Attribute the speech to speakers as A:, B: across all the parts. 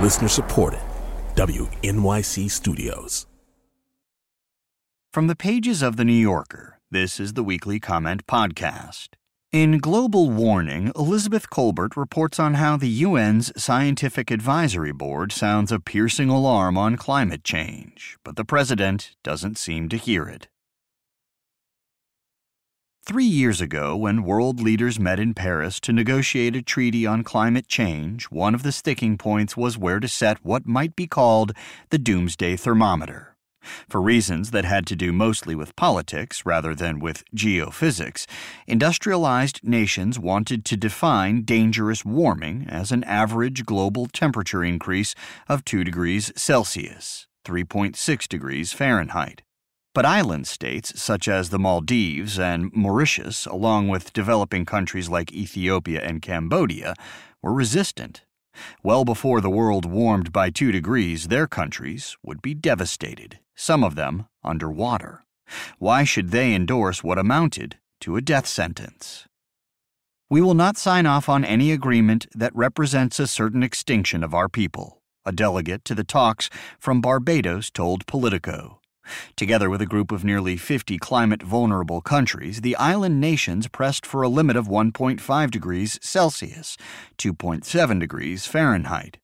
A: Listener supported. WNYC Studios.
B: From the pages of The New Yorker, this is the Weekly Comment Podcast. In Global Warning, Elizabeth Kolbert reports on how the UN's Scientific Advisory Board sounds a piercing alarm on climate change, but the president doesn't seem to hear it. Three years ago, when world leaders met in Paris to negotiate a treaty on climate change, one of the sticking points was where to set what might be called the doomsday thermometer. For reasons that had to do mostly with politics rather than with geophysics, industrialized nations wanted to define dangerous warming as an average global temperature increase of 2 degrees Celsius, 3.6 degrees Fahrenheit. But island states such as the Maldives and Mauritius, along with developing countries like Ethiopia and Cambodia, were resistant. Well before the world warmed by 2 degrees, their countries would be devastated some of them underwater. Why should they endorse what amounted to a death sentence? We will not sign off on any agreement that represents a certain extinction of our people, a delegate to the talks from Barbados told Politico. Together with a group of nearly 50 climate vulnerable countries, the island nations pressed for a limit of 1.5 degrees Celsius, 2.7 degrees Fahrenheit.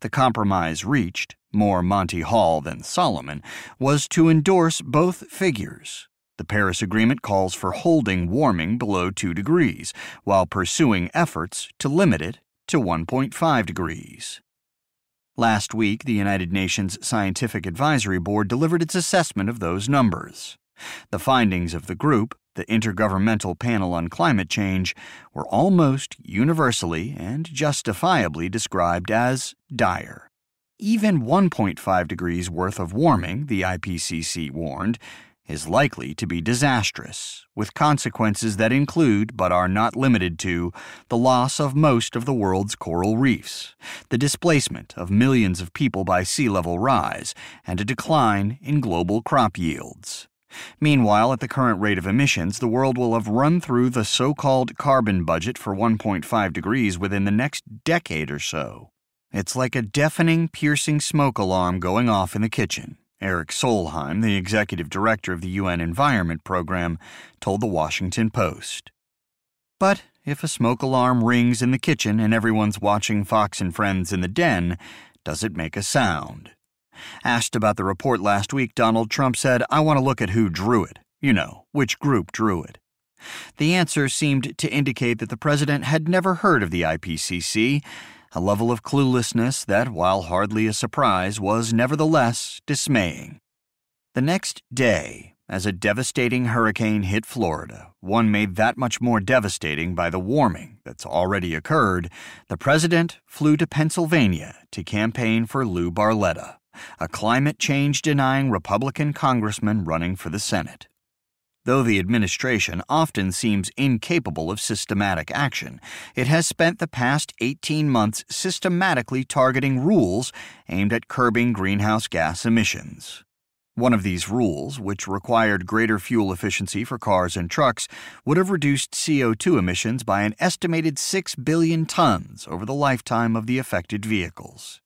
B: The compromise reached, more Monty Hall than Solomon, was to endorse both figures. The Paris Agreement calls for holding warming below 2 degrees, while pursuing efforts to limit it to 1.5 degrees. Last week, the United Nations Scientific Advisory Board delivered its assessment of those numbers. The findings of the group, the Intergovernmental Panel on Climate Change, were almost universally and justifiably described as dire. Even 1.5 degrees worth of warming, the IPCC warned, is likely to be disastrous, with consequences that include, but are not limited to, the loss of most of the world's coral reefs, the displacement of millions of people by sea level rise, and a decline in global crop yields. Meanwhile, at the current rate of emissions, the world will have run through the so called carbon budget for 1.5 degrees within the next decade or so. It's like a deafening, piercing smoke alarm going off in the kitchen. Erik Solheim, the executive director of the UN Environment Program, told the Washington Post. But if a smoke alarm rings in the kitchen and everyone's watching Fox and Friends in the den, does it make a sound? Asked about the report last week, Donald Trump said, I want to look at who drew it. You know, which group drew it. The answer seemed to indicate that the president had never heard of the IPCC, a level of cluelessness that, while hardly a surprise, was nevertheless dismaying. The next day, as a devastating hurricane hit Florida, one made that much more devastating by the warming that's already occurred, the president flew to Pennsylvania to campaign for Lou Barletta a climate change denying Republican congressman running for the Senate. Though the administration often seems incapable of systematic action, it has spent the past 18 months systematically targeting rules aimed at curbing greenhouse gas emissions. One of these rules, which required greater fuel efficiency for cars and trucks, would have reduced CO2 emissions by an estimated 6 billion tons over the lifetime of the affected vehicles.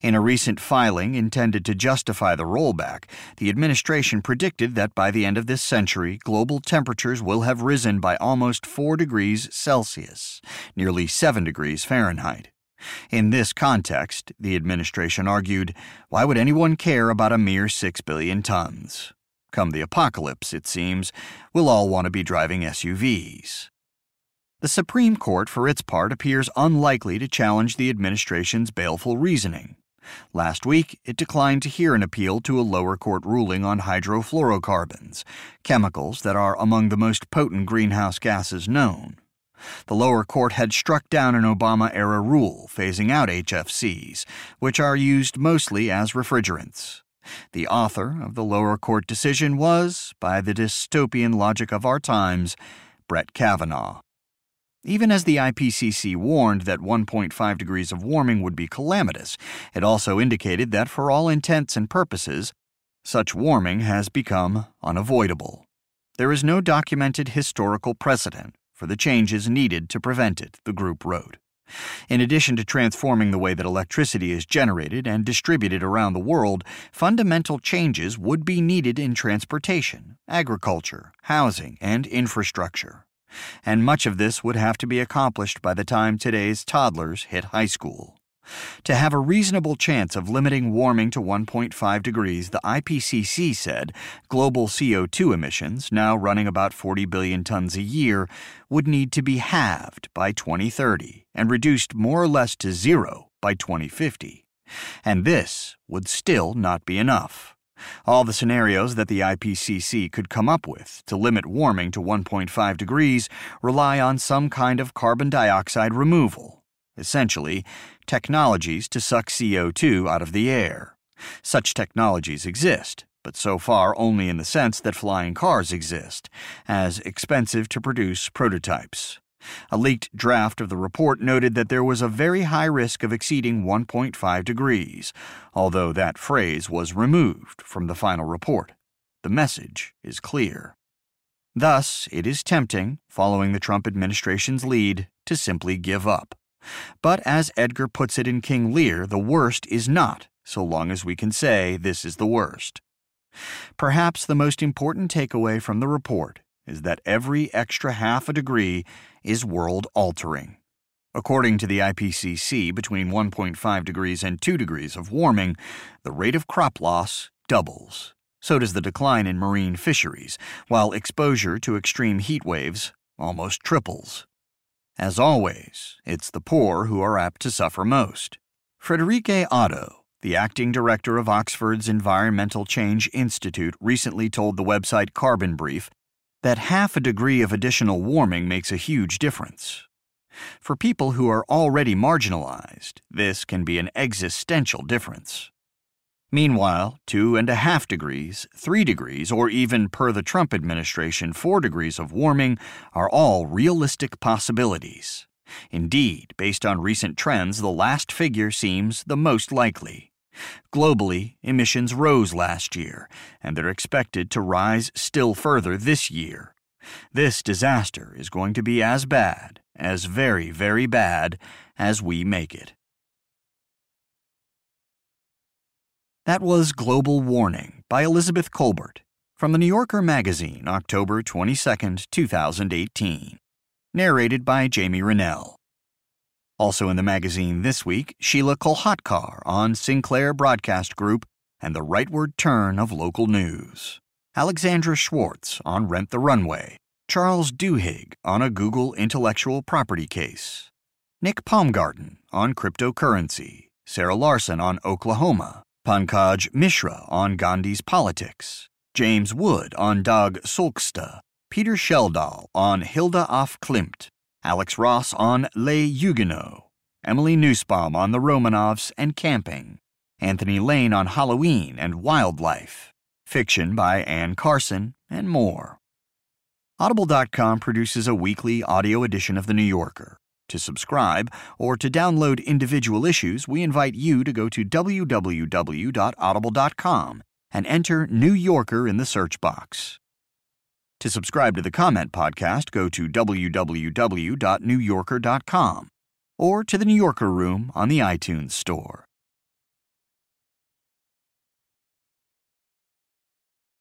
B: In a recent filing intended to justify the rollback, the administration predicted that by the end of this century, global temperatures will have risen by almost 4 degrees Celsius, nearly 7 degrees Fahrenheit. In this context, the administration argued, why would anyone care about a mere 6 billion tons? Come the apocalypse, it seems, we'll all want to be driving SUVs. The Supreme Court, for its part, appears unlikely to challenge the administration's baleful reasoning. Last week, it declined to hear an appeal to a lower court ruling on hydrofluorocarbons, chemicals that are among the most potent greenhouse gases known. The lower court had struck down an Obama era rule phasing out HFCs, which are used mostly as refrigerants. The author of the lower court decision was, by the dystopian logic of our times, Brett Kavanaugh. Even as the IPCC warned that 1.5 degrees of warming would be calamitous, it also indicated that for all intents and purposes, such warming has become unavoidable. There is no documented historical precedent for the changes needed to prevent it, the group wrote. In addition to transforming the way that electricity is generated and distributed around the world, fundamental changes would be needed in transportation, agriculture, housing, and infrastructure. And much of this would have to be accomplished by the time today's toddlers hit high school. To have a reasonable chance of limiting warming to 1.5 degrees, the IPCC said global CO2 emissions, now running about 40 billion tons a year, would need to be halved by 2030 and reduced more or less to zero by 2050. And this would still not be enough. All the scenarios that the IPCC could come up with to limit warming to 1.5 degrees rely on some kind of carbon dioxide removal. Essentially, technologies to suck CO2 out of the air. Such technologies exist, but so far only in the sense that flying cars exist, as expensive to produce prototypes. A leaked draft of the report noted that there was a very high risk of exceeding 1.5 degrees, although that phrase was removed from the final report. The message is clear. Thus, it is tempting, following the Trump administration's lead, to simply give up. But as Edgar puts it in King Lear, the worst is not, so long as we can say this is the worst. Perhaps the most important takeaway from the report is that every extra half a degree is world altering. According to the IPCC, between 1.5 degrees and 2 degrees of warming, the rate of crop loss doubles. So does the decline in marine fisheries, while exposure to extreme heat waves almost triples. As always, it's the poor who are apt to suffer most. Friederike Otto, the acting director of Oxford's Environmental Change Institute, recently told the website Carbon Brief that half a degree of additional warming makes a huge difference. For people who are already marginalized, this can be an existential difference. Meanwhile, two and a half degrees, three degrees, or even per the Trump administration, four degrees of warming are all realistic possibilities. Indeed, based on recent trends, the last figure seems the most likely. Globally, emissions rose last year, and they're expected to rise still further this year. This disaster is going to be as bad, as very, very bad, as we make it. That was Global Warning by Elizabeth Kolbert from the New Yorker magazine, October 22, 2018. Narrated by Jamie Rennell. Also in the magazine this week, Sheelah Kolhatkar on Sinclair Broadcast Group and the rightward turn of local news. Alexandra Schwartz on Rent the Runway. Charles Duhigg on a Google intellectual property case. Nick Paumgarten on cryptocurrency. Sarah Larson on Oklahoma. Pankaj Mishra on Gandhi's politics, James Wood on Dag Solstad, Peter Schjeldahl on Hilma af Klint, Alex Ross on Les Huguenots, Emily Nussbaum on the Romanovs and camping, Anthony Lane on Halloween and wildlife, fiction by Anne Carson, and more. Audible.com produces a weekly audio edition of The New Yorker. To subscribe or to download individual issues, we invite you to go to www.audible.com and enter New Yorker in the search box. To subscribe to the Comment Podcast, go to www.newyorker.com or to the New Yorker Room on the iTunes Store.